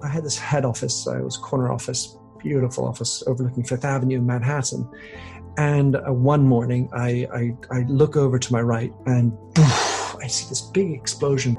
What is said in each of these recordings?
I had this head office, uh, it was corner office, beautiful office overlooking Fifth Avenue in Manhattan. And uh, one morning, I, I, I, look over to my right and poof, I see this big explosion.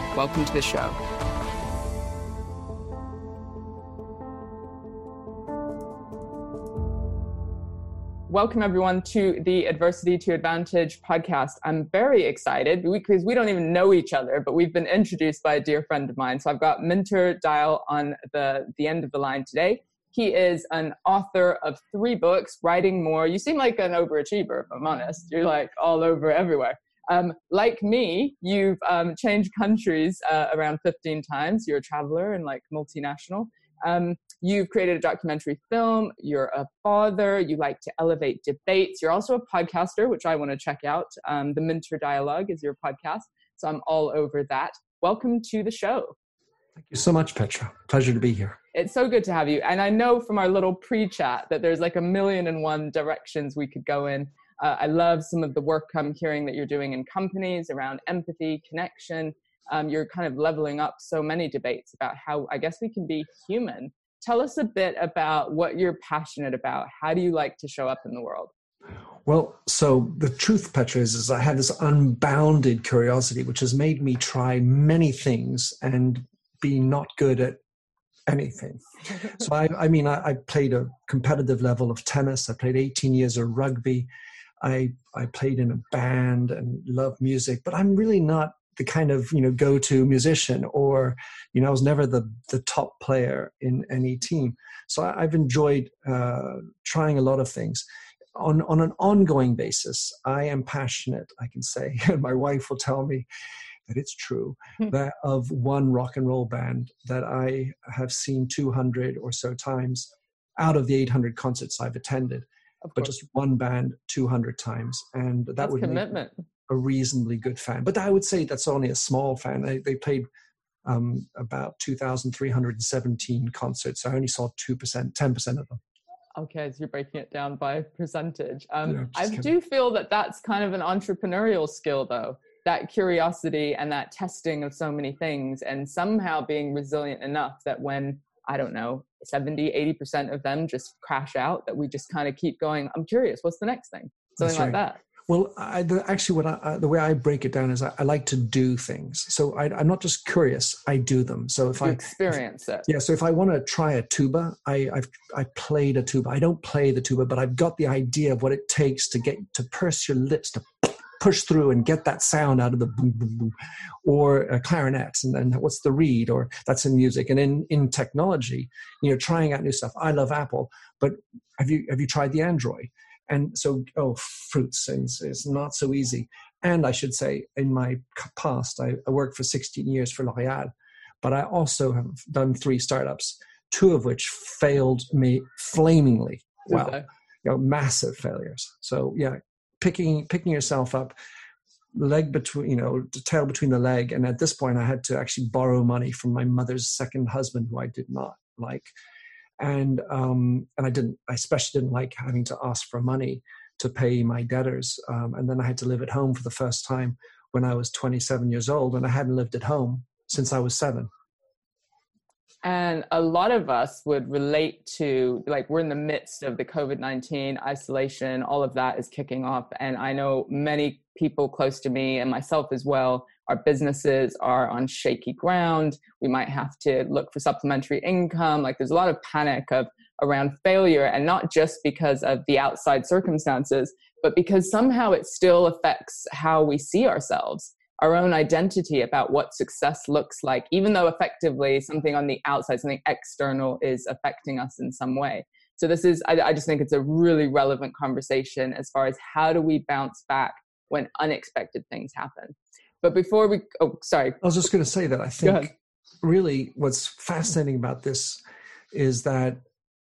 Welcome to the show. Welcome, everyone, to the Adversity to Advantage podcast. I'm very excited because we don't even know each other, but we've been introduced by a dear friend of mine. So I've got Minter Dial on the, the end of the line today. He is an author of three books, writing more. You seem like an overachiever, if I'm honest. You're like all over everywhere. Um, like me, you've um, changed countries uh, around 15 times. You're a traveler and like multinational. Um, you've created a documentary film. You're a father. You like to elevate debates. You're also a podcaster, which I want to check out. Um, the Minter Dialogue is your podcast. So I'm all over that. Welcome to the show. Thank you so much, Petra. Pleasure to be here. It's so good to have you. And I know from our little pre chat that there's like a million and one directions we could go in. Uh, I love some of the work I'm hearing that you're doing in companies around empathy, connection, um, you're kind of leveling up so many debates about how I guess we can be human. Tell us a bit about what you're passionate about. How do you like to show up in the world? Well, so the truth, Petra, is, is I have this unbounded curiosity, which has made me try many things and be not good at anything. so I, I mean, I, I, played a competitive level of tennis. I played 18 years of rugby. I I played in a band and love music, but I'm really not the kind of you know go-to musician or you know i was never the the top player in any team. So I, have enjoyed uh, trying a lot of things. On on an ongoing basis i am passionate. I can say and my wife will tell me that it's true hmm. that of one rock and roll band that i have seen 200 or so times out of the 800 concerts i've attended but just one band 200 times and that That's would commitment a reasonably good fan. But I would say that's only a small fan. They, they played um, about 2,317 concerts. so I only saw 2%, 10% of them. Okay, so you're breaking it down by percentage. Um, yeah, I kidding. do feel that that's kind of an entrepreneurial skill, though that curiosity and that testing of so many things, and somehow being resilient enough that when I don't know, 70, 80% of them just crash out, that we just kind of keep going, I'm curious, what's the next thing? Something like that. Well, I, the, actually, what I, uh, the way I break it down is I, I like to do things. So I, am not just curious; I do them. So if you I experience if, it, yeah. So if I want to try a tuba, I I've I played a tuba. I don't play the tuba, but I've got the idea of what it takes to get to purse your lips to push through and get that sound out of the boom boom boom, or a clarinet, and then what's the reed, or that's in music, and in in technology, you know, trying out new stuff. I love Apple, but have you have you tried the Android? And so, oh, fruits is, is not so easy. And I should say, in my past, I, I worked for 16 years for L'Oreal, but I also have done three startups, two of which failed me flamingly. Well, okay. you know, massive failures. So yeah, picking picking yourself up, leg between you know, the tail between the leg, and at this point, I had to actually borrow money from my mother's second husband, who I did not like and um, and I didn't. I especially didn't like having to ask for money to pay my debtors. Um, and then I had to live at home for the first time when I was 27 years old, and I hadn't lived at home since I was seven. And a lot of us would relate to, like, we're in the midst of the COVID 19 isolation, all of that is kicking off. And I know many people close to me and myself as well. Our businesses are on shaky ground. We might have to look for supplementary income. Like there's a lot of panic of around failure and not just because of the outside circumstances but because somehow it still affects how we see ourselves our own identity about what success looks like even though effectively something on the outside something external is affecting us in some way so this is I, I just think it's a really relevant conversation as far as how do we bounce back when unexpected things happen. But before we, oh, sorry. I was just going to say that I think really what's fascinating about this is that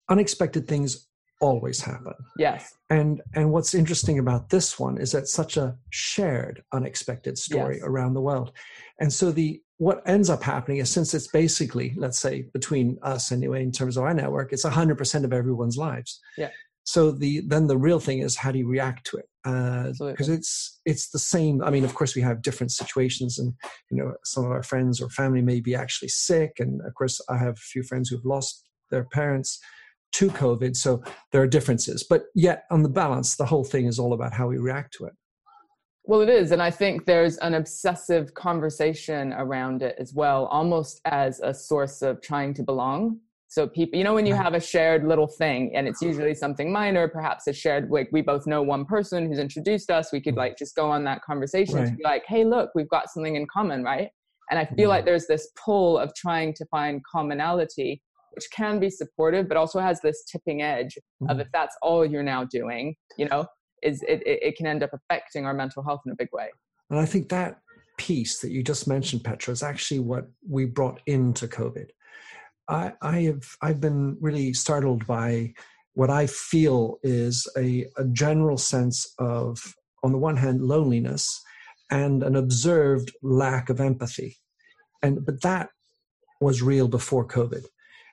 unexpected things always happen. Yes. And and what's interesting about this one is that such a shared unexpected story yes. around the world. And so the what ends up happening is since it's basically let's say between us anyway in terms of our network it's 100% of everyone's lives yeah so the then the real thing is how do you react to it because uh, it's it's the same i mean of course we have different situations and you know some of our friends or family may be actually sick and of course i have a few friends who've lost their parents to covid so there are differences but yet on the balance the whole thing is all about how we react to it well, it is. And I think there's an obsessive conversation around it as well, almost as a source of trying to belong. So people, you know, when you have a shared little thing and it's usually something minor, perhaps a shared, like we both know one person who's introduced us, we could like just go on that conversation right. to be like, hey, look, we've got something in common, right? And I feel like mm-hmm. there's this pull of trying to find commonality, which can be supportive, but also has this tipping edge of mm-hmm. if that's all you're now doing, you know, is it, it can end up affecting our mental health in a big way. And I think that piece that you just mentioned, Petra, is actually what we brought into COVID. I, I have I've been really startled by what I feel is a, a general sense of, on the one hand, loneliness and an observed lack of empathy. And but that was real before COVID.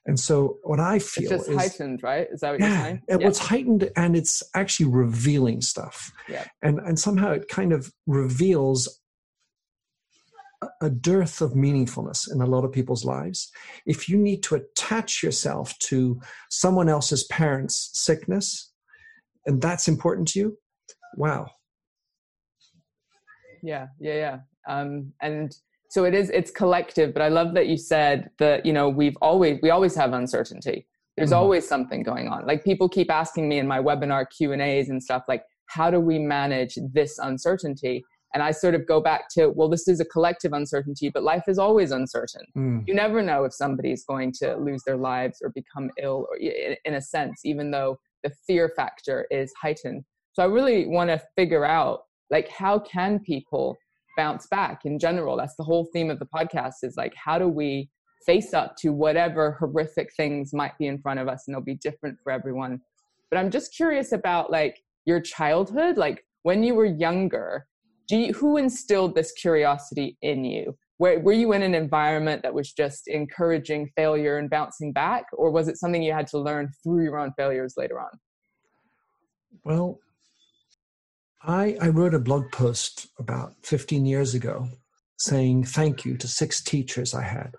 And so what I feel it's just is heightened, right? Is that what yeah, you're saying? It, yeah, it's heightened and it's actually revealing stuff. Yeah. And and somehow it kind of reveals a dearth of meaningfulness in a lot of people's lives. If you need to attach yourself to someone else's parents' sickness, and that's important to you, wow. Yeah, yeah, yeah. Um, and so it is it's collective but i love that you said that you know we've always we always have uncertainty. There's mm-hmm. always something going on. Like people keep asking me in my webinar q and a's and stuff like how do we manage this uncertainty? And i sort of go back to well this is a collective uncertainty but life is always uncertain. Mm. you never know if somebody's going to lose their lives or become ill or in a sense even though the fear factor is heightened. So i really want to figure out like how can people bounce back in general. That's the whole theme of the podcast is like how do we face up to whatever horrific things might be in front of us and they'll be different for everyone. But i'm just curious about like your childhood. Like when you were younger do you, who instilled this curiosity in you? Where, were you in an environment that was just encouraging failure and bouncing back or was it something you had to learn through your own failures later on? Well I, I wrote a blog post about 15 years ago saying thank you to six teachers I had.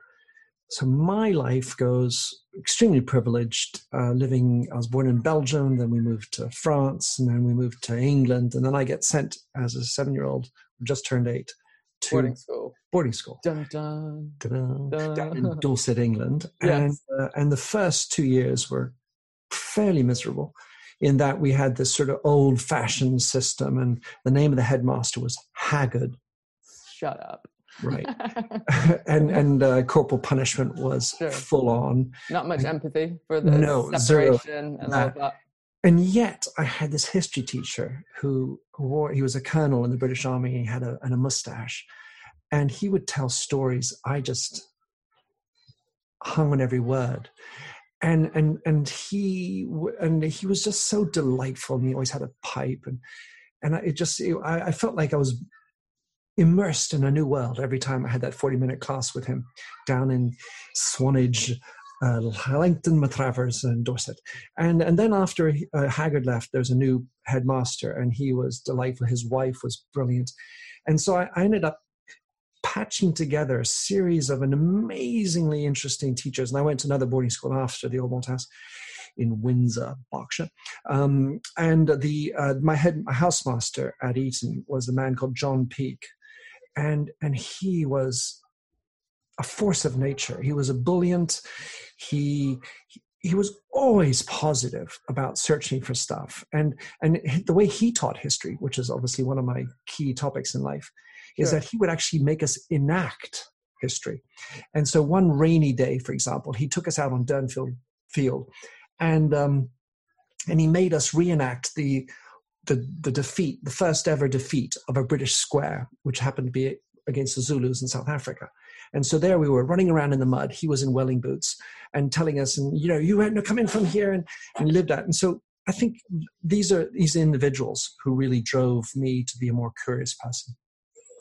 So my life goes extremely privileged. Uh, living, I was born in Belgium, then we moved to France, and then we moved to England, and then I get sent as a seven-year-old just turned eight to boarding school. Boarding school. Dun, dun, dun. Down in Dorset, England, yes. and uh, and the first two years were fairly miserable in that we had this sort of old fashioned system, and the name of the headmaster was Haggard. Shut up. Right. and and uh, corporal punishment was sure. full on. Not much empathy for the no, separation and all that. And yet, I had this history teacher who wore, he was a colonel in the British Army. He had a, and a mustache. And he would tell stories. I just hung on every word and and and he and he was just so delightful and he always had a pipe and and it just I, I felt like I was immersed in a new world every time I had that 40 minute class with him down in Swanage, uh, Langton Matravers and Dorset. And, and then after uh, Haggard left, there's a new headmaster and he was delightful. His wife was brilliant. And so I, I ended up patching together a series of an amazingly interesting teachers. And I went to another boarding school after the Old Malthouse in Windsor, Berkshire. Um, and the uh, my head my housemaster at Eton was a man called John Peake, and and he was a force of nature. He was a ebullient. He, he he was always positive about searching for stuff and and the way he taught history which is obviously one of my key topics in life is that he would actually make us enact history. And so one rainy day, for example, he took us out on Durnfield Field and um, and he made us reenact the the the defeat, the first ever defeat of a British square, which happened to be against the Zulus in South Africa. And so there we were running around in the mud. He was in welling boots and telling us, and you know, you had to come in from here and, and lived that. And so I think these are these individuals who really drove me to be a more curious person.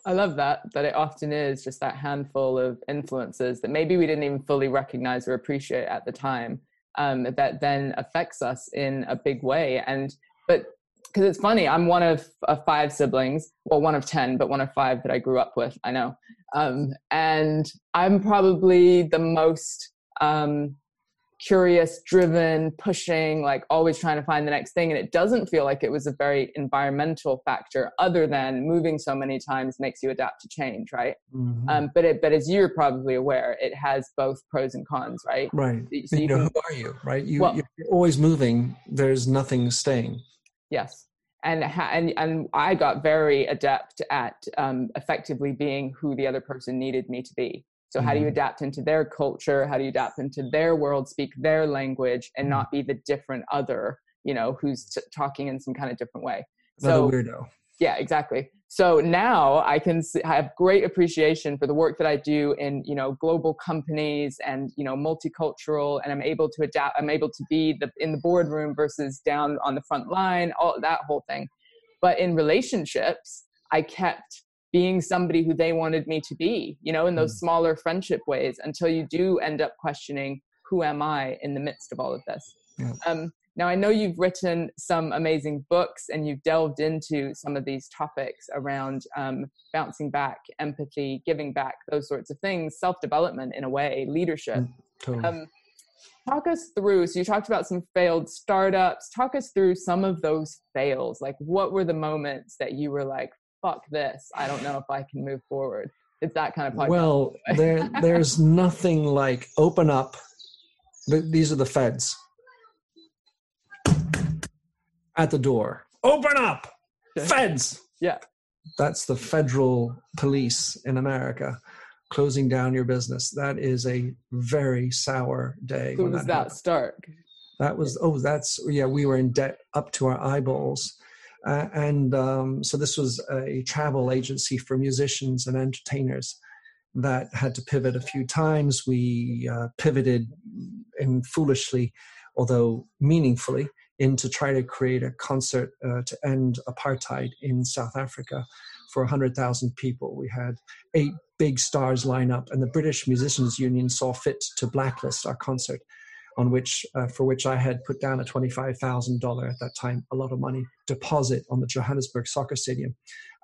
I love that, that it often is just that handful of influences that maybe we didn't even fully recognize or appreciate at the time um, that then affects us in a big way. And, but because it's funny, I'm one of, of, five siblings, well, one of 10, but one of five that I grew up with, I know. Um, and I'm probably the most um, curious, driven, pushing, like always trying to find the next thing. And it doesn't feel like it was a very environmental factor, other than moving so many times makes you adapt to change, right? Mm-hmm. Um, but it, but as you're probably aware, it has both pros and cons, right? Right. So you, you know, can, who are you, right? You, well, you're always moving. There's nothing staying. Yes. And, and and I got very adept at um, effectively being who the other person needed me to be. So how do you mm-hmm. adapt into their culture? How do you adapt into their world, speak their language, and not be the different other, you know, who's t- talking in some kind of different way? So weirdo. Yeah, exactly. So now I can see, I have great appreciation for the work that I do in, you know, global companies and you know, multicultural, and I'm able to adapt. I'm able to be the in the boardroom versus down on the front line, all that whole thing. But in relationships, I kept being somebody who they wanted me to be, you know, in those mm. smaller friendship ways until you do end up questioning who am I in the midst of all of this. Yeah. Um, now, I know you've written some amazing books and you've delved into some of these topics around um, bouncing back, empathy, giving back, those sorts of things, self development in a way, leadership. Mm, totally. um, talk us through so you talked about some failed startups talk us through some of those fails like what were the moments that you were like fuck this. I don't know if I can move forward. It's that kind of podcast. Well, there, there's nothing like open up. But these are the feds at the door. Open up, feds. Yeah, that's the federal police in America closing down your business. That is a very sour day. Who was that, that start? That was oh, that's yeah. We were in debt up to our eyeballs uh, and um, so this was a travel agency for musicians and entertainers that had to pivot a few times. We uh, pivoted in foolishly, although meaningfully, in to try to create a concert uh, to end apartheid in South Africa for 100,000 people. We had eight big stars line up, and the British Musicians Union saw fit to blacklist our concert on which uh, for which I had put down a twenty-five thousand dollar at that time, a lot of money deposit on the Johannesburg Soccer Stadium,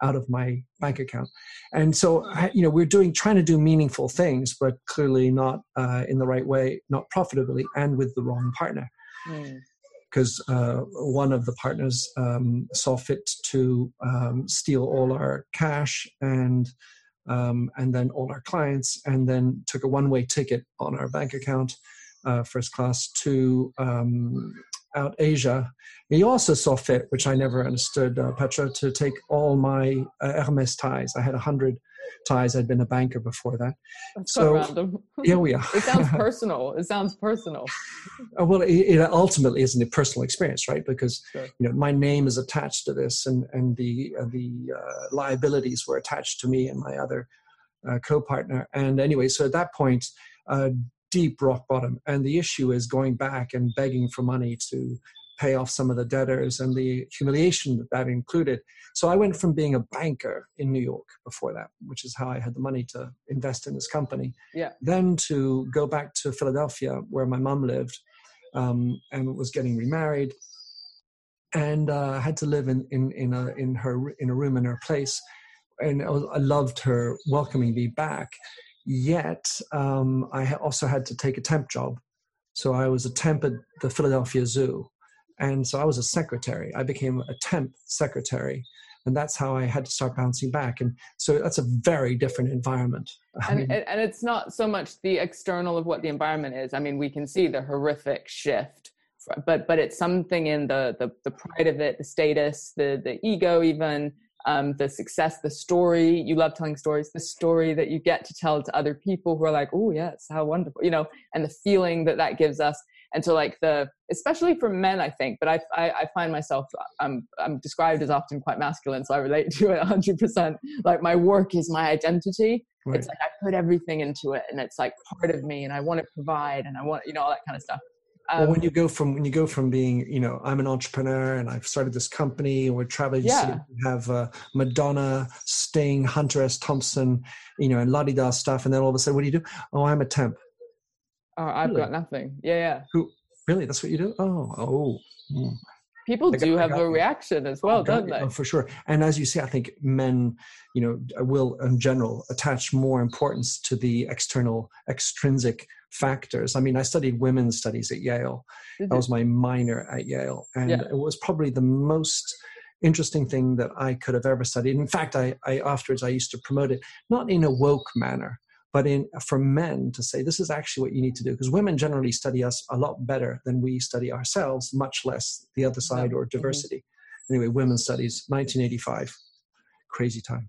out of my bank account, and so you know we're doing trying to do meaningful things, but clearly not uh, in the right way, not profitably, and with the wrong partner. Because mm. uh, one of the partners um, saw fit to um, steal all our cash and um, and then all our clients, and then took a one-way ticket on our bank account uh, first class to um, out Asia. He also saw fit, which I never understood, uh, Petra, to take all my uh, Hermes ties. I had a hundred ties. I'd been a banker before that. That's so, random. Yeah, we are. it sounds personal. It sounds personal. Uh, well, it, it, ultimately isn't a personal experience, right? Because sure. you know my name is attached to this, and and the uh, the uh, liabilities were attached to me and my other uh, co-partner. And anyway, so at that point, uh, deep rock bottom. And the issue is going back and begging for money to pay off some of the debtors and the humiliation that that included. So I went from being a banker in New York before that, which is how I had the money to invest in this company, yeah. then to go back to Philadelphia where my mom lived um, and was getting remarried and uh, had to live in, in, in, a, in, her, in a room in her place. And I, I loved her welcoming me back Yet, um, I also had to take a temp job. So I was a temp at the Philadelphia Zoo. And so I was a secretary. I became a temp secretary. And that's how I had to start bouncing back. And so that's a very different environment. And, mean, and it's not so much the external of what the environment is. I mean, we can see the horrific shift but but it's something in the, the the pride of it the status the the ego even um, the success, the story. You love telling stories, the story that you get to tell to other people who are like, oh, yes, how wonderful, you know, and the feeling that that gives us. and so like the especially for men i think but i i, I find myself i'm i'm described as often quite masculine so i relate to it 100% like my work is my identity right. it's like i put everything into it and it's like part of me and i want to provide and i want you know all that kind of stuff um, well, when you go from when you go from being, you know, I'm an entrepreneur and I've started this company, we're traveling. Yeah. You have uh, Madonna, Sting, Hunter S. Thompson, you know, and la da stuff, and then all of a sudden, what do you do? Oh, I'm a temp. Oh, I've really? got nothing. Yeah, yeah. Who really? That's what you do? Oh, oh. Mm. People do have a reaction as well, don't they? Oh, for sure. And as you say, I think men, you know, will in general attach more importance to the external, extrinsic factors. I mean, I studied women's studies at Yale. Mm-hmm. That was my minor at Yale, and yeah. it was probably the most interesting thing that I could have ever studied. In fact, I, I afterwards I used to promote it not in a woke manner, but in for men to say this is actually what you need to do because women generally study us a lot better than we study ourselves, much less the other side or mm-hmm. diversity. Mm-hmm. Anyway, women's studies, 1985, crazy time.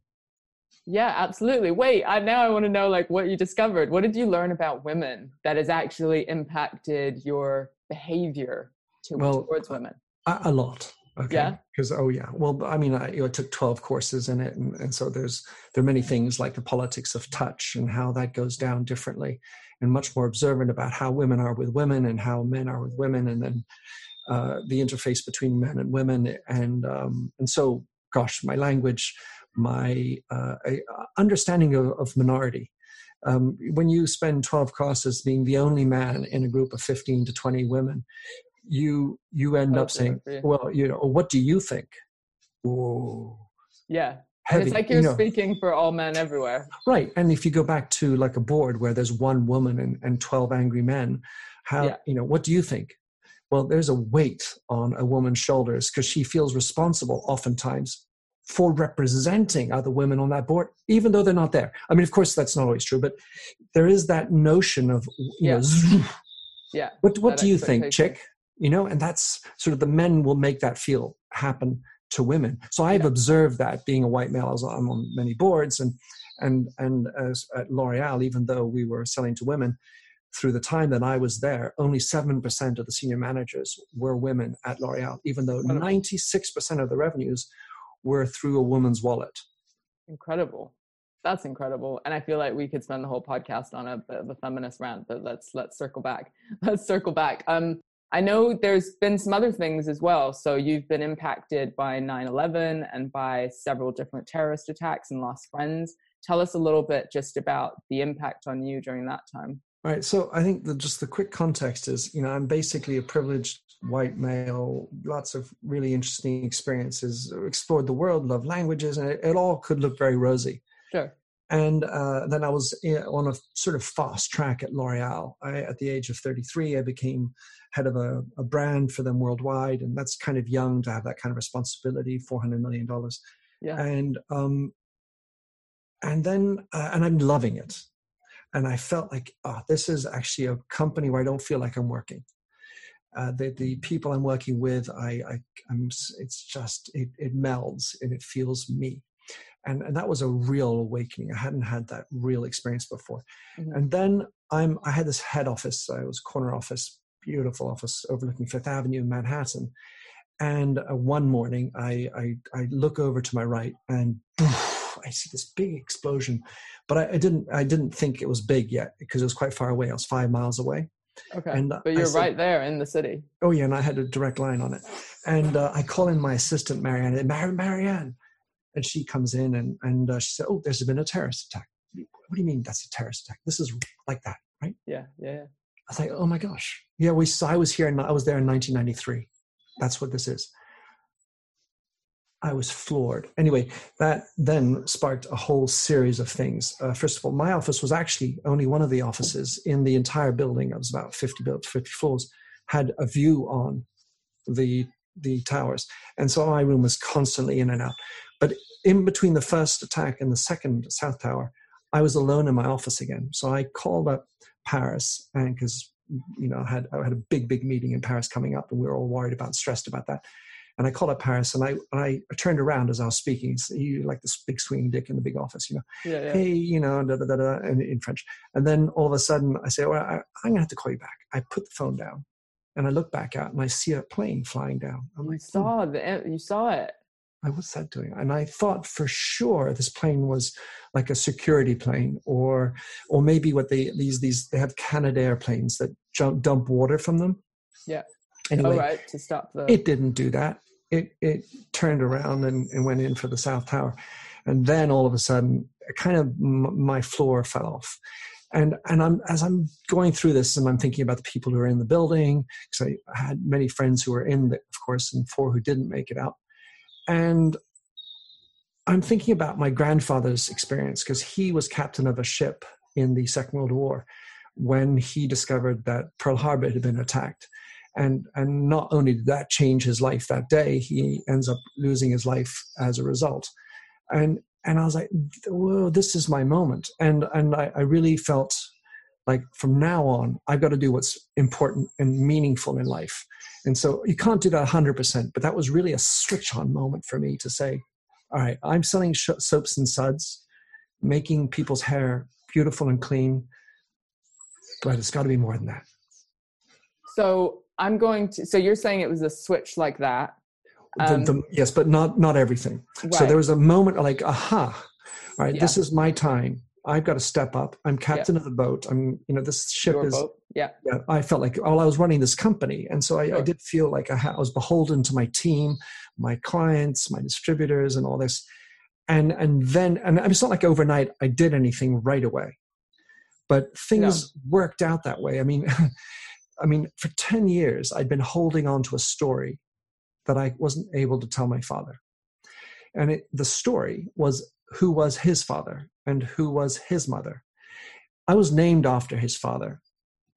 Yeah, absolutely. Wait, I, now I want to know like what you discovered. What did you learn about women that has actually impacted your behavior to, well, towards women? A, a lot. Okay. Yeah. Because oh yeah. Well, I mean, I, you know, I took twelve courses in it, and, and so there's there are many things like the politics of touch and how that goes down differently, and much more observant about how women are with women and how men are with women, and then uh, the interface between men and women, and um, and so gosh, my language my uh, understanding of, of minority. Um, when you spend 12 courses being the only man in a group of 15 to 20 women, you you end up saying, well, you know, what do you think? Whoa. Yeah. Heavy, it's like you're you know. speaking for all men everywhere. Right. And if you go back to like a board where there's one woman and, and 12 angry men, how, yeah. you know, what do you think? Well, there's a weight on a woman's shoulders because she feels responsible oftentimes for representing other women on that board, even though they're not there. I mean, of course, that's not always true, but there is that notion of, you yeah. know, yeah. What, what do you think, chick? You know, and that's sort of the men will make that feel happen to women. So I've yeah. observed that being a white male, I'm on many boards and, and, and as at L'Oreal, even though we were selling to women, through the time that I was there, only 7% of the senior managers were women at L'Oreal, even though 96% of the revenues were through a woman's wallet. Incredible. That's incredible. And I feel like we could spend the whole podcast on a bit of a feminist rant, but let's let's circle back. Let's circle back. Um, I know there's been some other things as well. So you've been impacted by 9/11 and by several different terrorist attacks and lost friends. Tell us a little bit just about the impact on you during that time. All right. So I think that just the quick context is, you know, I'm basically a privileged white male, lots of really interesting experiences, explored the world, loved languages, and it, it all could look very rosy. Sure. And uh, then I was on a sort of fast track at L'Oreal. I, at the age of 33, I became head of a, a, brand for them worldwide, and that's kind of young to have that kind of responsibility. 400 million dollars. Yeah. And um, and then uh, and I'm loving it, and I felt like, oh, this is actually a company where I don't feel like I'm working uh, the the people I'm working with, I, I am it's just it, it melds and it feels me, and and that was a real awakening. I hadn't had that real experience before, mm-hmm. and then I'm I had this head office. I was corner office, beautiful office overlooking Fifth Avenue in Manhattan, and uh, one morning I, I I look over to my right and. I see this big explosion, but I, I didn't. I didn't think it was big yet because it was quite far away. I was five miles away, Okay. And but you're said, right there in the city. Oh yeah, and I had a direct line on it. And uh, I call in my assistant Marianne, Mar- Marianne, and she comes in and and uh, she said, "Oh, there's been a terrorist attack." What do you mean that's a terrorist attack? This is like that, right? Yeah, yeah. yeah. I was like, "Oh my gosh, yeah." We I was here and I was there in 1993. That's what this is. I was floored. Anyway, that then sparked a whole series of things. Uh, first of all, my office was actually only one of the offices in the entire building. It was about 50, built, 50 floors, had a view on the the towers, and so my room was constantly in and out. But in between the first attack and the second South Tower, I was alone in my office again. So I called up Paris, and because you know I had I had a big big meeting in Paris coming up, and we were all worried about stressed about that. And I called up Paris and I, I turned around as I was speaking. So you like this big swinging dick in the big office, you know, yeah, yeah. hey, you know, da, da, da, da, in, in French. And then all of a sudden I say, well, I, I'm going to have to call you back. I put the phone down and I look back out and I see a plane flying down. I'm You like, saw hmm. the you saw it. I what's that doing? And I thought for sure this plane was like a security plane, or or maybe what they these these they have Canadair planes that jump, dump water from them. Yeah. Anyway, oh right, to stop the it didn't do that. It it turned around and, and went in for the South Tower, and then all of a sudden, kind of m- my floor fell off. And and I'm as I'm going through this, and I'm thinking about the people who are in the building because I had many friends who were in, the, of course, and four who didn't make it out. And I'm thinking about my grandfather's experience because he was captain of a ship in the Second World War when he discovered that Pearl Harbor had been attacked. And, and not only did that change his life that day, he ends up losing his life as a result. And, and I was like, whoa, this is my moment. And, and I, I really felt like from now on, I've got to do what's important and meaningful in life. And so you can't do that 100%, but that was really a switch on moment for me to say, all right, I'm selling soaps and suds, making people's hair beautiful and clean, but it's got to be more than that. So I'm going to. So you're saying it was a switch like that. Um, the, the, yes, but not not everything. Right. So there was a moment like, aha, all right, yeah. this is my time. I've got to step up. I'm captain yeah. of the boat. I'm, you know, this ship Your is. Boat. Yeah. yeah. I felt like, well, I was running this company, and so I, sure. I did feel like I, ha- I was beholden to my team, my clients, my distributors, and all this. And and then, and it's not like overnight I did anything right away, but things no. worked out that way. I mean, I mean, for ten years I'd been holding on to a story that I wasn't able to tell my father, and it, the story was who was his father and who was his mother. I was named after his father,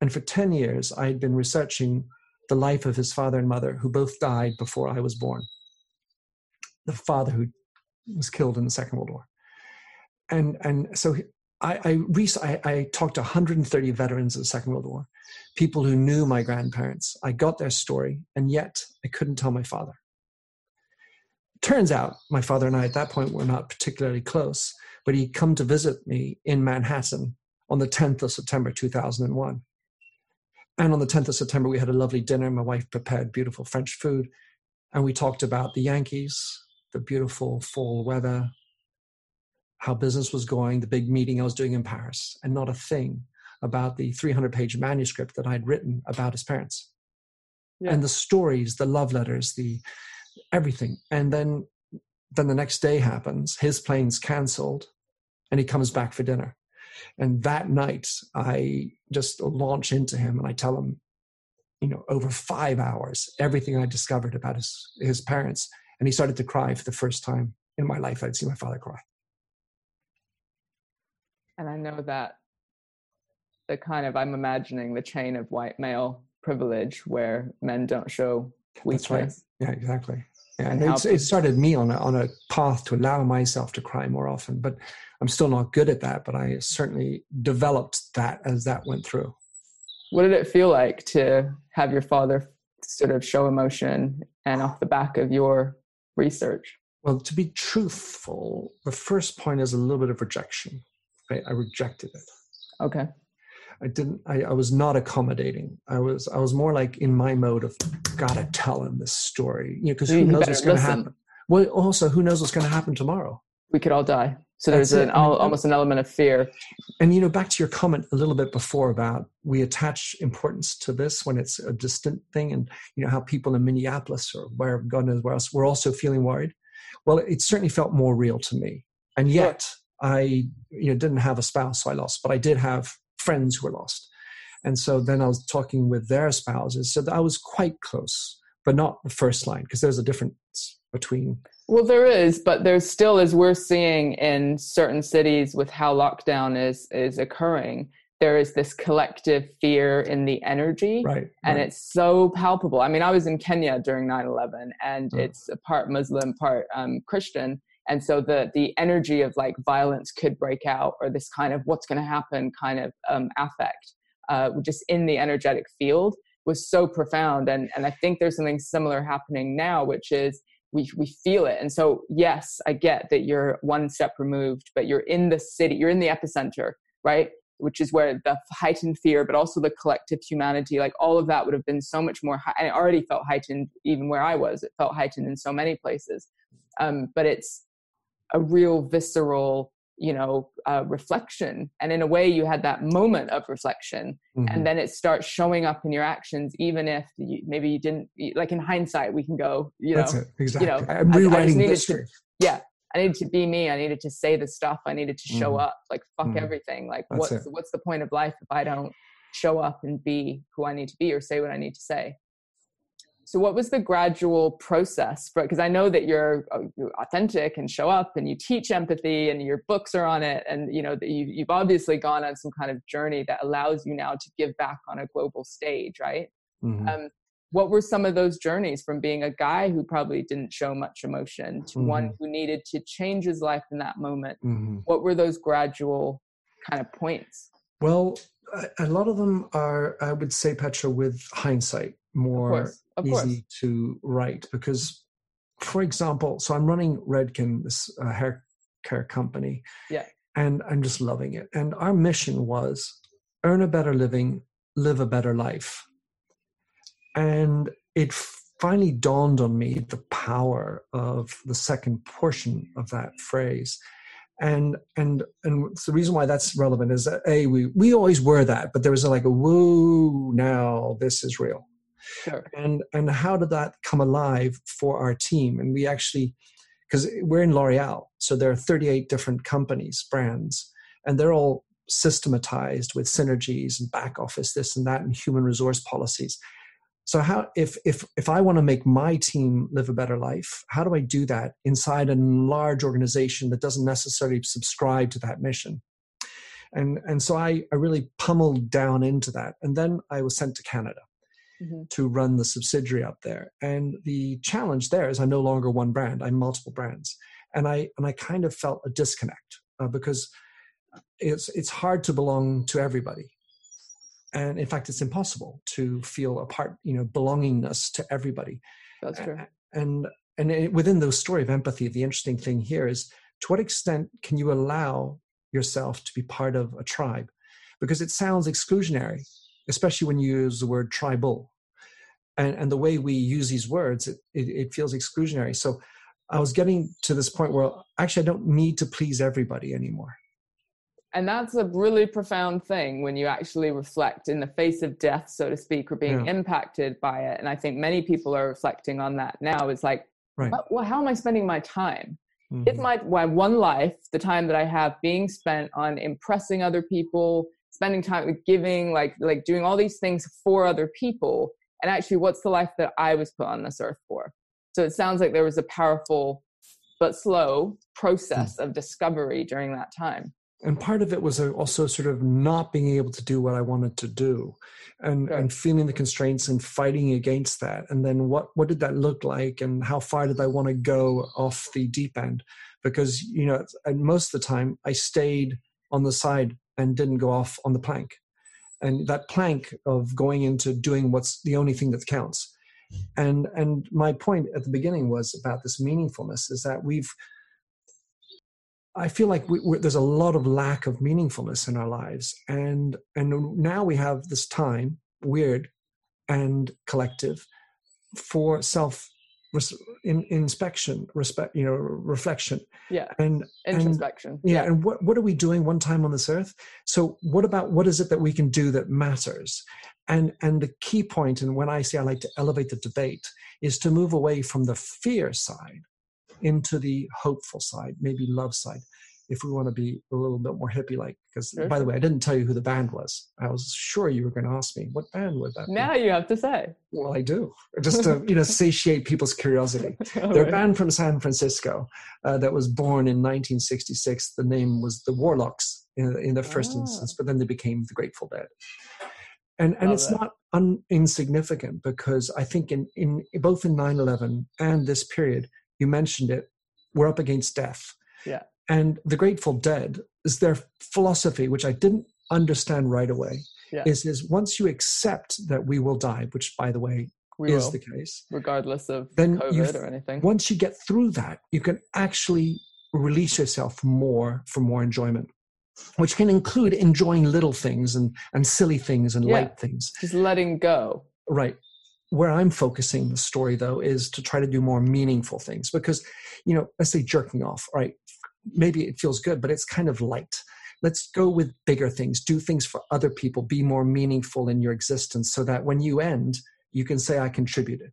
and for 10 years I had been researching the life of his father and mother, who both died before I was born. The father who was killed in the Second World War. And, and so I, I, I, I talked to 130 veterans of the Second World War, people who knew my grandparents. I got their story, and yet I couldn't tell my father turns out my father and I at that point were not particularly close, but he'd come to visit me in Manhattan on the 10th of September 2001. And on the 10th of September, we had a lovely dinner. My wife prepared beautiful French food. And we talked about the Yankees, the beautiful fall weather, how business was going, the big meeting I was doing in Paris, and not a thing about the 300 page manuscript that I'd written about his parents. Yeah. And the stories, the love letters, the everything. And then then the next day happens, his plane's canceled, and he comes back for dinner. And that night, I just launch into him and I tell him, you know, over five hours, everything I discovered about his, his parents. And he started to cry for the first time in my life. I'd seen my father cry. And I know that the kind of, I'm imagining the chain of white male privilege where men don't show weakness. That's right. Yeah, exactly. Yeah, and it, it started me on a, on a path to allow myself to cry more often, but I'm still not good at that. But I certainly developed that as that went through. What did it feel like to have your father sort of show emotion and off the back of your research? Well, to be truthful, the first point is a little bit of rejection. Right? I rejected it. Okay. I didn't. I, I, was not accommodating. I was. I was more like in my mode of, gotta tell him this story. You know, because who knows what's going to happen. Well, also, who knows what's going to happen tomorrow? We could all die. So there's an, almost an element of fear. And you know, back to your comment a little bit before about we attach importance to this when it's a distant thing, and you know how people in Minneapolis or where God knows where else were also feeling worried. Well, it certainly felt more real to me, and yet I you know didn't have a spouse, so I lost, but I did have friends who were lost. And so then I was talking with their spouses. So I was quite close, but not the first line, because there's a difference between. Well, there is, but there's still, as we're seeing in certain cities with how lockdown is is occurring, there is this collective fear in the energy right, and right. it's so palpable i mean i was in kenya during 9-11 and mm. it's a part muslim part um, christian and so the the energy of like violence could break out or this kind of what's going to happen kind of um, affect uh, just in the energetic field was so profound and and i think there's something similar happening now which is we we feel it and so yes i get that you're one step removed but you're in the city you're in the epicenter right which is where the heightened fear, but also the collective humanity, like all of that would have been so much more. It already felt heightened even where I was. It felt heightened in so many places. Um, but it's a real visceral, you know, uh, reflection. And in a way, you had that moment of reflection, mm-hmm. and then it starts showing up in your actions, even if you, maybe you didn't. Like in hindsight, we can go, you know, exactly. You know, I'm rewriting I, I history. To, yeah, I needed to be me. I needed to say the stuff. I needed to show mm. up. Like fuck mm. everything. Like That's what's it. what's the point of life if I don't show up and be who I need to be or say what I need to say? So what was the gradual process for because I know that you're, uh, you're, authentic and show up and you teach empathy and your books are on it and you know that you, you've obviously gone on some kind of journey that allows you now to give back on a global stage, right? Mm-hmm. Um, what were some of those journeys from being a guy who probably didn't show much emotion to mm-hmm. one who needed to change his life in that moment mm-hmm. what were those gradual kind of points well a lot of them are i would say petra with hindsight more of course, of easy course. to write because for example so i'm running redken this uh, hair care company yeah and i'm just loving it and our mission was earn a better living live a better life and it finally dawned on me the power of the second portion of that phrase. And and and the reason why that's relevant is that a we we always were that, but there was like a whoa now this is real. Sure. And and how did that come alive for our team? And we actually because we're in L'Oreal, so there are 38 different companies, brands, and they're all systematized with synergies and back office, this and that, and human resource policies so how if if if i want to make my team live a better life how do i do that inside a large organization that doesn't necessarily subscribe to that mission and and so i i really pummeled down into that and then i was sent to canada mm-hmm. to run the subsidiary up there. And the challenge there is i'm no longer one brand i'm multiple brands. And i and i kind of felt a disconnect uh, because it's it's hard to belong to everybody. And in fact it's impossible to feel a part you know belongingness to everybody. That's true. and and within the story of empathy the interesting thing here is to what extent can you allow yourself to be part of a tribe? Because it sounds exclusionary especially when you use the word tribal and, and the way we use these words it, it, it feels exclusionary so i was getting to this point where actually i don't need to please everybody anymore and that's a really profound thing when you actually reflect in the face of death so to speak or being yeah. impacted by it and i think many people are reflecting on that now it's like right. well how am i spending my time mm-hmm. is my, my one life the time that i have being spent on impressing other people spending time with giving like like doing all these things for other people and actually what's the life that i was put on this earth for so it sounds like there was a powerful but slow process mm-hmm. of discovery during that time and part of it was also sort of not being able to do what I wanted to do, and okay. and feeling the constraints and fighting against that. And then what what did that look like, and how far did I want to go off the deep end? Because you know, most of the time I stayed on the side and didn't go off on the plank, and that plank of going into doing what's the only thing that counts. And and my point at the beginning was about this meaningfulness is that we've I feel like we, there's a lot of lack of meaningfulness in our lives, and and now we have this time, weird and collective, for self in, inspection, respect, you know, reflection. Yeah. And introspection. And, yeah. And what what are we doing one time on this earth? So what about what is it that we can do that matters? And and the key point, and when I say I like to elevate the debate, is to move away from the fear side into the hopeful side, maybe love side, if we want to be a little bit more hippie like. Because, sure. by the way, I didn't tell you who the band was. I was sure you were going to ask me, what band would that now be? you have to say. Well, I do, just to you know satiate people's curiosity. They're a band from San Francisco uh, that was born in 1966. The name was the Warlocks in, in the first instance, but then they became the Grateful Dead and and Love it's not un, insignificant because I think in in both in 9/11 and this period, you mentioned it, we're up against death. Yeah. And the Grateful Dead is their philosophy, which I didn't understand right away, yeah. is, is once you accept that we will die, which by the way we is will, the case. Regardless of then COVID or anything. Once you get through that, you can actually release yourself more for more enjoyment. which can include enjoying little things and, and silly things and Yeah. light things. Just letting go. Right. Where I'm focusing the story, though, is to try to do more meaningful things because, you know, let's say jerking off, right? Maybe it feels good, but it's kind of light. Let's go with bigger things, do things for other people, be more meaningful in your existence so that when you end, you can say, I contributed.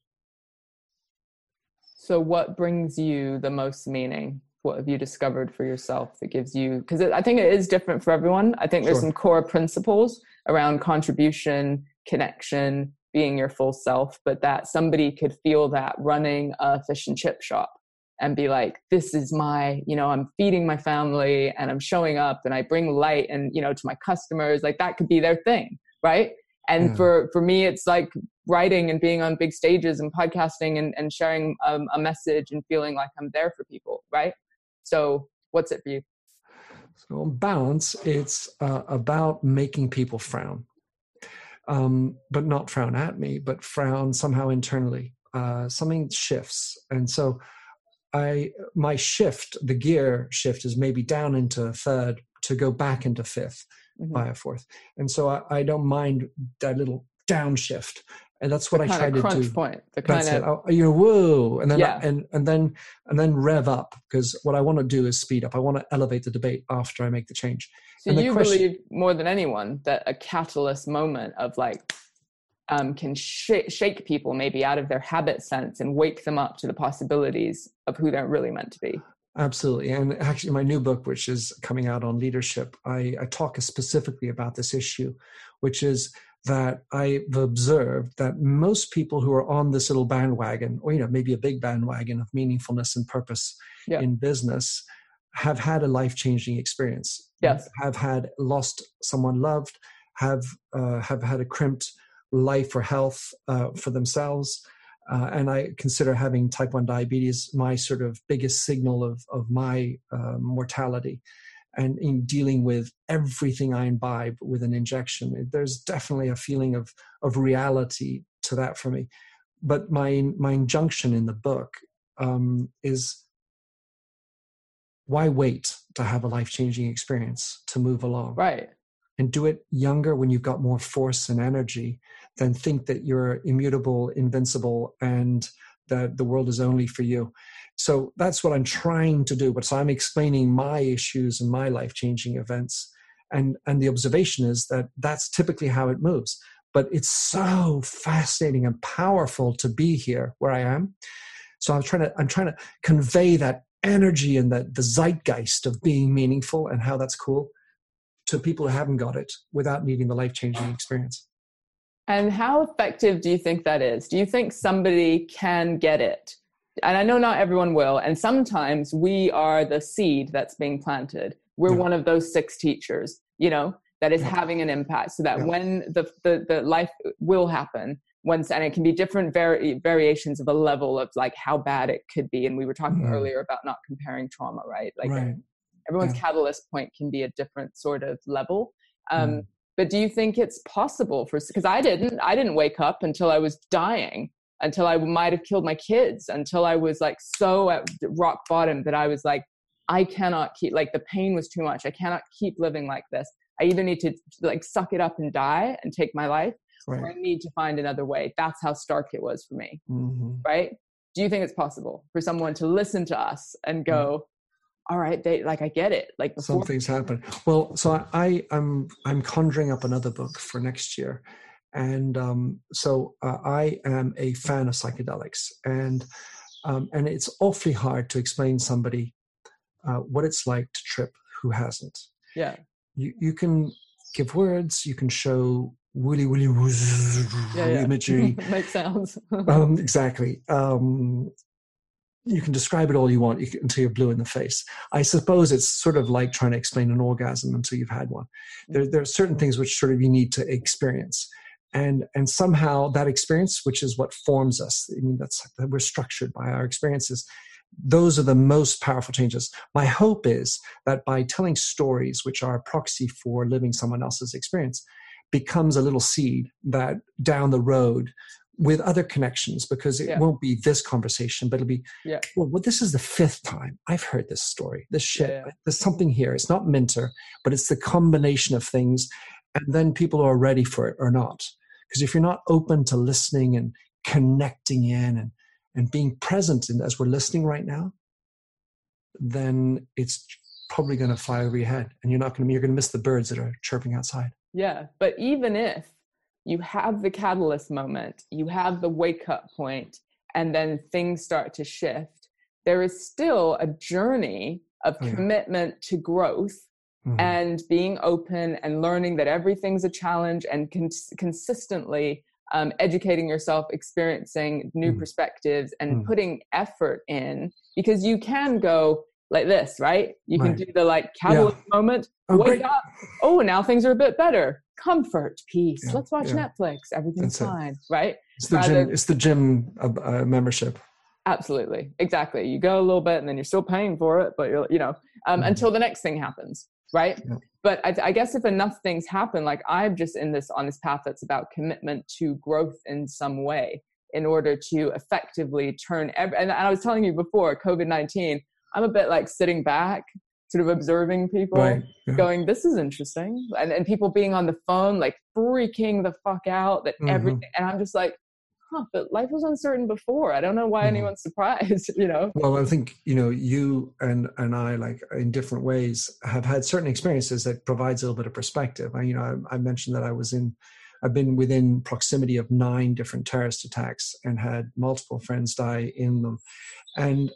So, what brings you the most meaning? What have you discovered for yourself that gives you? Because I think it is different for everyone. I think there's Sure. some core principles around contribution, connection, being your full self, but that somebody could feel that running a fish and chip shop and be like, this is my, you know, I'm feeding my family and I'm showing up and I bring light and, you know, to my customers. Like that could be their thing, right? And Yeah. for for me, it's like writing and being on big stages and podcasting and, and sharing um, a message and feeling like I'm there for people, right? So, what's it for you? So, on balance, it's uh, about making people frown, um, but not frown at me, but frown somehow internally. Uh, something shifts, and so I my shift, the gear shift, is maybe down into third to go back into 5th Mhm. by a fourth, and so I, I don't mind that little downshift, and that's what I try to do. point. The kind That's it. of Oh, you know, whoa, and then Yeah. and and then and then rev up because what I want to do is speed up. I want to elevate the debate after I make the change. so and you question- believe more than anyone that a catalyst moment of like um, can sh- shake people maybe out of their habit sense and wake them up to the possibilities of who they're really meant to be. Absolutely. And actually, my new book, which is coming out on leadership, I, I talk specifically about this issue, which is that I've observed that most people who are on this little bandwagon, or you know, maybe a big bandwagon of meaningfulness and purpose Yeah. in business, have had a life-changing experience. Yes. Have had lost someone loved, have uh, have had a crimped life or health uh, for themselves. Uh, and I consider having type 1 diabetes my sort of biggest signal of, of my uh, mortality. And in dealing with everything I imbibe with an injection, there's definitely a feeling of, of reality to that for me. But my, my injunction in the book um, is why wait to have a life changing experience to move along? Right. and do it younger when you've got more force and energy than think that you're immutable, invincible, and that the world is only for you. So that's what I'm trying to do. But so I'm explaining my issues and my life changing events. And, and the observation is that that's typically how it moves. But it's so fascinating and powerful to be here where I am. So I'm trying to I'm trying to convey that energy and that the zeitgeist of being meaningful and how that's cool to people who haven't got it without needing the life changing experience. And how effective do you think that is? Do you think somebody can get it? And I know not everyone will. And sometimes we are the seed that's being planted. We're Yeah. one of those six teachers, you know, that is Yeah. having an impact so that Yeah. when the, the, the life will happen, once, and it can be different vari- variations of a level of like how bad it could be. And we were talking Mhm. earlier about not comparing trauma, right? Like right. everyone's Yeah. catalyst point can be a different sort of level um, Mm. But do you think it's possible for because i didn't i didn't wake up until i was dying until i might have killed my kids until i was like so at rock bottom that i was like i cannot keep like the pain was too much. I cannot keep living like this. I either need to like suck it up and die and take my life or i need to find another way. That's how stark it was for me. Hmm right? Do you think it's possible for someone to listen to us and go all right they like i get it like before Something's happened. Well, so I, I I'm I'm conjuring up another book for next year, and um, so uh, I am a fan of psychedelics, and um, and it's awfully hard to explain somebody uh, what it's like to trip who hasn't. yeah You you can give words, you can show woolly woolly wooz yeah, yeah. imagery, make sounds um, exactly. Um, you can describe it all you want until you're blue in the face. I suppose it's sort of like trying to explain an orgasm until you've had one. There, there are certain things which sort of you need to experience, and and somehow that experience, which is what forms us. I mean, that's we're structured by our experiences. Those are the most powerful changes. My hope is that by telling stories, which are a proxy for living someone else's experience, becomes a little seed that down the road with other connections because it Yeah. won't be this conversation, but it'll be, Yeah. well, well, this is the fifth time I've heard this story. This shit, Yeah, there's something here. It's not Minter, but it's the combination of things. And then people are ready for it or not. Because if you're not open to listening and connecting in and, and being present in, as we're listening right now, then it's probably going to fly over your head and you're not going to, you're going to miss the birds that are chirping outside. Yeah, but even if you have the catalyst moment, you have the wake up point, and then things start to shift, there is still a journey of Oh, yeah. commitment to growth Mhm. and being open and learning that everything's a challenge and cons- consistently um, educating yourself, experiencing new Mm. perspectives, and Mm. putting effort in because you can go like this, right? You can do the like catalyst moment, Oh, wake great. up. Oh, now things are a bit better. Comfort, peace. Yeah, Let's watch yeah. Netflix. Everything's That's it. fine, right? It's the rather- gym. It's the gym uh, uh, membership. Absolutely, exactly. You go a little bit, and then you're still paying for it, but you're, you know, um, Mhm. until the next thing happens, right? Yeah. But I, I guess if enough things happen, like I'm just in this on this path that's about commitment to growth in some way, in order to effectively turn. Every, and I was telling you before, COVID nineteen. I'm a bit like sitting back, sort of observing people Right. Yeah. going, this is interesting. And, and people being on the phone, like freaking the fuck out that Mhm. everything. And I'm just like, huh, but life was uncertain before. I don't know why Mhm. anyone's surprised, you know? Well, I think you know you and and I, like in different ways, have had certain experiences that provides a little bit of perspective. I, you know, I, I mentioned that I was in, I've been within proximity of nine different terrorist attacks and had multiple friends die in them, and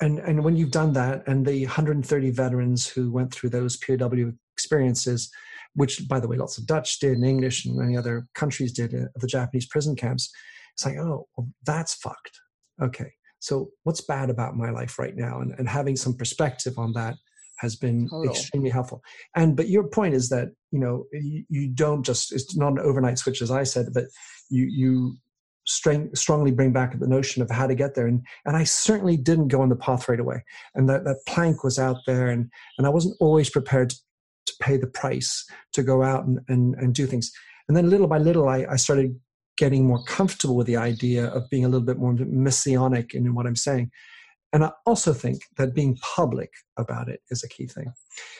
and and when you've done that, and the 130 veterans who went through those POW experiences, which by the way, lots of Dutch did, and English, and many other countries did uh, of the Japanese prison camps. It's like, oh, well, that's fucked. Okay, so what's bad about my life right now and, and having some perspective on that has been Total. extremely helpful and but your point is that you know you, you don't just it's not an overnight switch as i said but you you strongly bring back the notion of how to get there and and i certainly didn't go on the path right away and that that plank was out there and and i wasn't always prepared to pay the price to go out and and, and do things and then little by little I, I started getting more comfortable with the idea of being a little bit more messianic in what I'm saying. And I also think that being public about it is a key thing.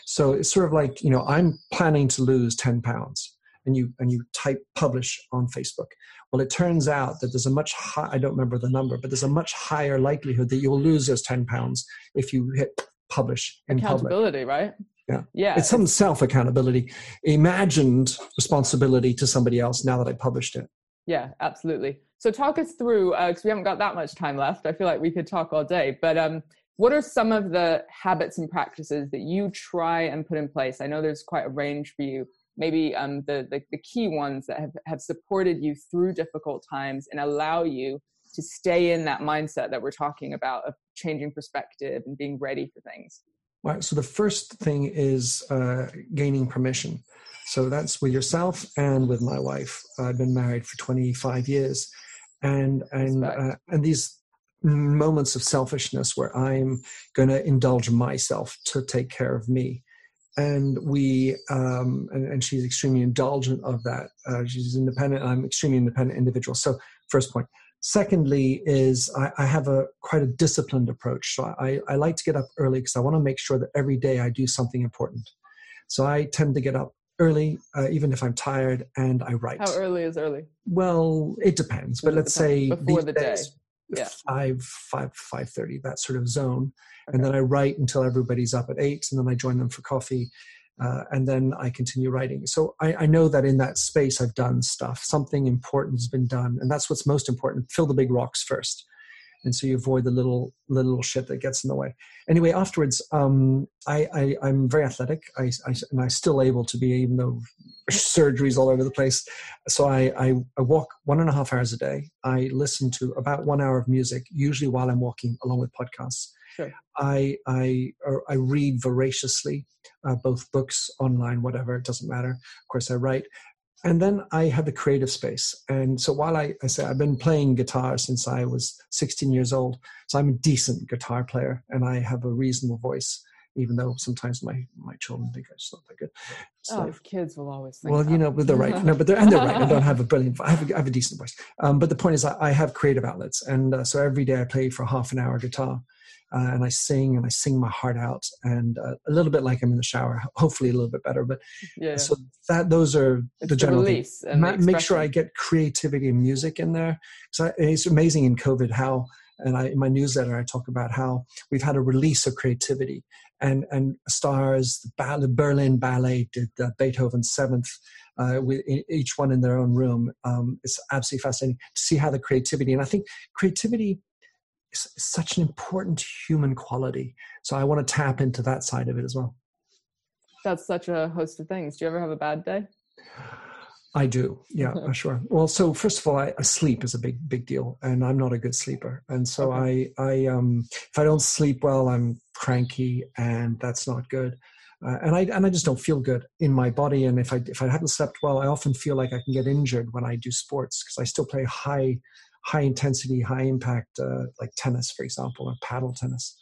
So it's sort of like, you know, I'm planning to lose 10 pounds and you and you type publish on Facebook. Well, it turns out that there's a much high, I don't remember the number, but there's a much higher likelihood that you'll lose those 10 pounds if you hit publish in public. Accountability, right? Yeah. Yeah. It's some self accountability, imagined responsibility to somebody else now that I published it. Yeah, absolutely. So talk us through because we haven't got that much time left. I feel like we could talk all day. But um, what are some of the habits and practices that you try and put in place? I know there's quite a range for you. Maybe um, the, the the key ones that have, have supported you through difficult times and allow you to stay in that mindset that we're talking about of changing perspective and being ready for things. Right. So the first thing is uh, gaining permission. So that's with yourself and with my wife. I've been married for 25 years, and and uh, and these moments of selfishness where I'm going to indulge myself to take care of me, and we um, and, and she's extremely indulgent of that. Uh, she's independent. I'm extremely independent individual. So first point. Secondly, is I, I have a quite a disciplined approach. So I, I like to get up early because I want to make sure that every day I do something important. So I tend to get up early, uh, even if I'm tired, and I write. How early is early? Well, it depends, but It let's depends. say Before the day. Yeah. five, five, five thirty, that sort of zone, and then I write until everybody's up at eight, and then I join them for coffee, uh, and then I continue writing. So I, I know that in that space I've done stuff, something important has been done, and that's what's most important. Fill the big rocks first, and so you avoid the little little shit that gets in the way. Anyway, afterwards, um, I, I I'm very athletic, I, I and I'm still able to be, even though surgeries all over the place. So I, I I walk one and a half hours a day. I listen to about one hour of music, usually while I'm walking, along with podcasts. Sure. I I I read voraciously, uh, both books, online, whatever. It doesn't matter. Of course, I write, and then I have the creative space. And so while I, I say I've been playing guitar since I was 16 years old, so I'm a decent guitar player, and I have a reasonable voice. Even though sometimes my my children think it's not that good. So, oh, kids will always think well, that. you know, but they're right. No, but they're and they're right. I don't have a brilliant. Voice. I have a, I have a decent voice. Um, but the point is, I, I have creative outlets, and uh, so every day I play for half an hour guitar. Uh, and I sing and I sing my heart out, and uh, a little bit like I'm in the shower. Hopefully, a little bit better. But yeah, so that those are it's the general the release. Ma- make sure I get creativity and music in there. So it's amazing in COVID how and I, in my newsletter, I talk about how we've had a release of creativity, and and stars, the, Berlin Ballet did the Beethoven Seventh, uh, with each one in their own room. Um, it's absolutely fascinating to see how the creativity, and I think creativity is such an important human quality. So I want to tap into that side of it as well. That's such a host of things. Do you ever have a bad day? I do, yeah, uh, sure. Well, so first of all, I, sleep is a big, big deal, and I'm not a good sleeper, and so okay. I, I, um, if I don't sleep well, I'm cranky, and that's not good, uh, and I, and I just don't feel good in my body, and if I, if I haven't slept well, I often feel like I can get injured when I do sports because I still play high, high intensity, high impact, uh, like tennis, for example, or paddle tennis.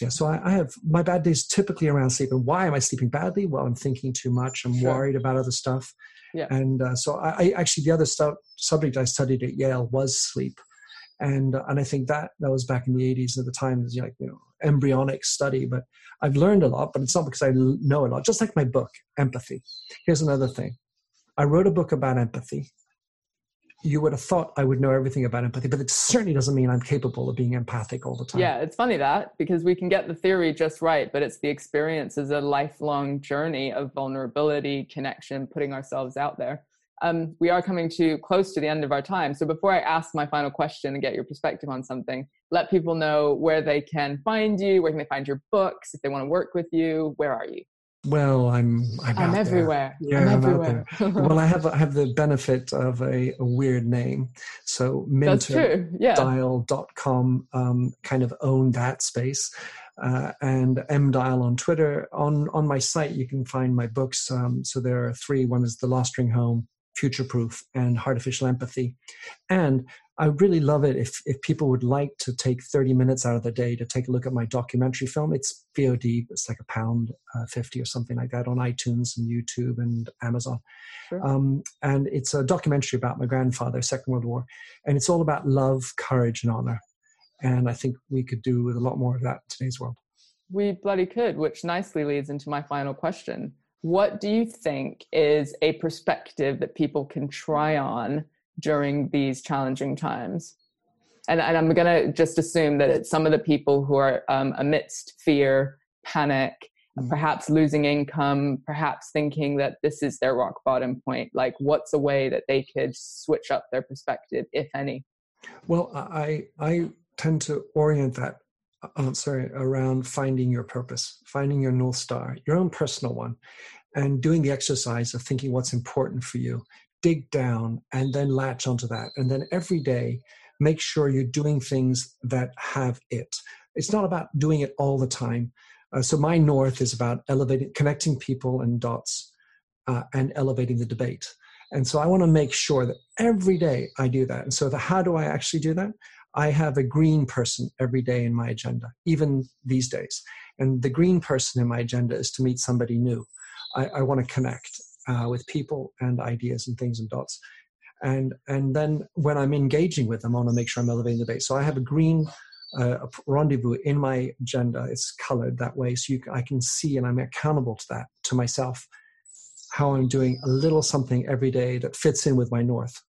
Yeah, so I, I, have my bad days typically around sleep. And why am I sleeping badly? Well, I'm thinking too much. I'm sure. worried about other stuff. Yeah. And uh, so I, I, actually the other stu- subject I studied at Yale was sleep, and uh, and I think that that was back in the 80s at the time was like you know embryonic study, but I've learned a lot, but it's not because I know a lot. Just like my book, Empathy. Here's another thing. I wrote a book about empathy you would have thought I would know everything about empathy, but it certainly doesn't mean I'm capable of being empathic all the time. Yeah, it's funny that because we can get the theory just right, but it's the experience is a lifelong journey of vulnerability, connection, putting ourselves out there. Um, we are coming to close to the end of our time. So before I ask my final question and get your perspective on something, let people know where they can find you, where can they find your books, if they want to work with you, where are you? Well, I'm I'm, I'm everywhere. There. Yeah, I'm, I'm everywhere. well, I have I have the benefit of a, a weird name, so minterdial.com yeah. um, kind of own that space. Uh, and mdial on Twitter. On on my site, you can find my books. Um, so there are three. One is The Last Ring Home, Future Proof, and Heartificial Empathy. And I would really love it if, if people would like to take 30 minutes out of the day to take a look at my documentary film. It's VOD, it's like a pound uh, 50 or something like that on iTunes and YouTube and Amazon. Sure. Um, and it's a documentary about my grandfather, Second World War. And it's all about love, courage, and honor. And I think we could do with a lot more of that in today's world. We bloody could, which nicely leads into my final question. What do you think is a perspective that people can try on during these challenging times. And, and I'm going to just assume that it's some of the people who are um, amidst fear, panic, mm. perhaps losing income, perhaps thinking that this is their rock bottom point. Like, what's a way that they could switch up their perspective, if any? Well, I I tend to orient that answer around finding your purpose, finding your north star, your own personal one, and doing the exercise of thinking what's important for you dig down and then latch onto that. And then every day, make sure you're doing things that have it. It's not about doing it all the time. Uh, so my north is about elevating, connecting people and dots, uh, and elevating the debate. And so I want to make sure that every day I do that. And so the, how do I actually do that? I have a green person every day in my agenda, even these days. And the green person in my agenda is to meet somebody new. I, I want to connect uh, with people and ideas and things and dots. And and then when I'm engaging with them, I want to make sure I'm elevating the base. So I have a green uh, rendezvous in my agenda. It's colored that way, so you I can see and I'm accountable to that to myself. How I'm doing a little something every day that fits in with my north.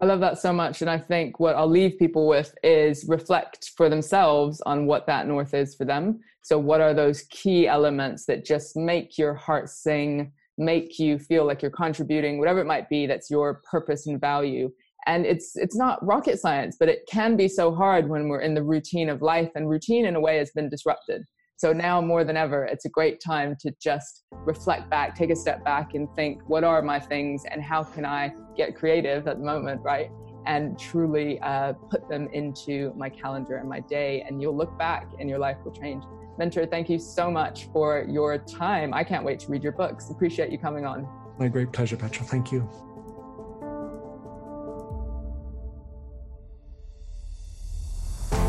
I love that so much. And I think what I'll leave people with is reflect for themselves on what that north is for them. So, what are those key elements that just make your heart sing, make you feel like you're contributing whatever it might be that's your purpose and value. And it's it's not rocket science but it can be so hard when we're in the routine of life and routine in a way has been disrupted. So now more than ever it's a great time to just reflect back take a step back and think what are my things and how can i get creative at the moment right? And truly uh, put them into my calendar and my day and you'll look back and your life will change Minter, thank you so much for your time. I can't wait to read your books. Appreciate you coming on. My great pleasure, Petra. Thank you.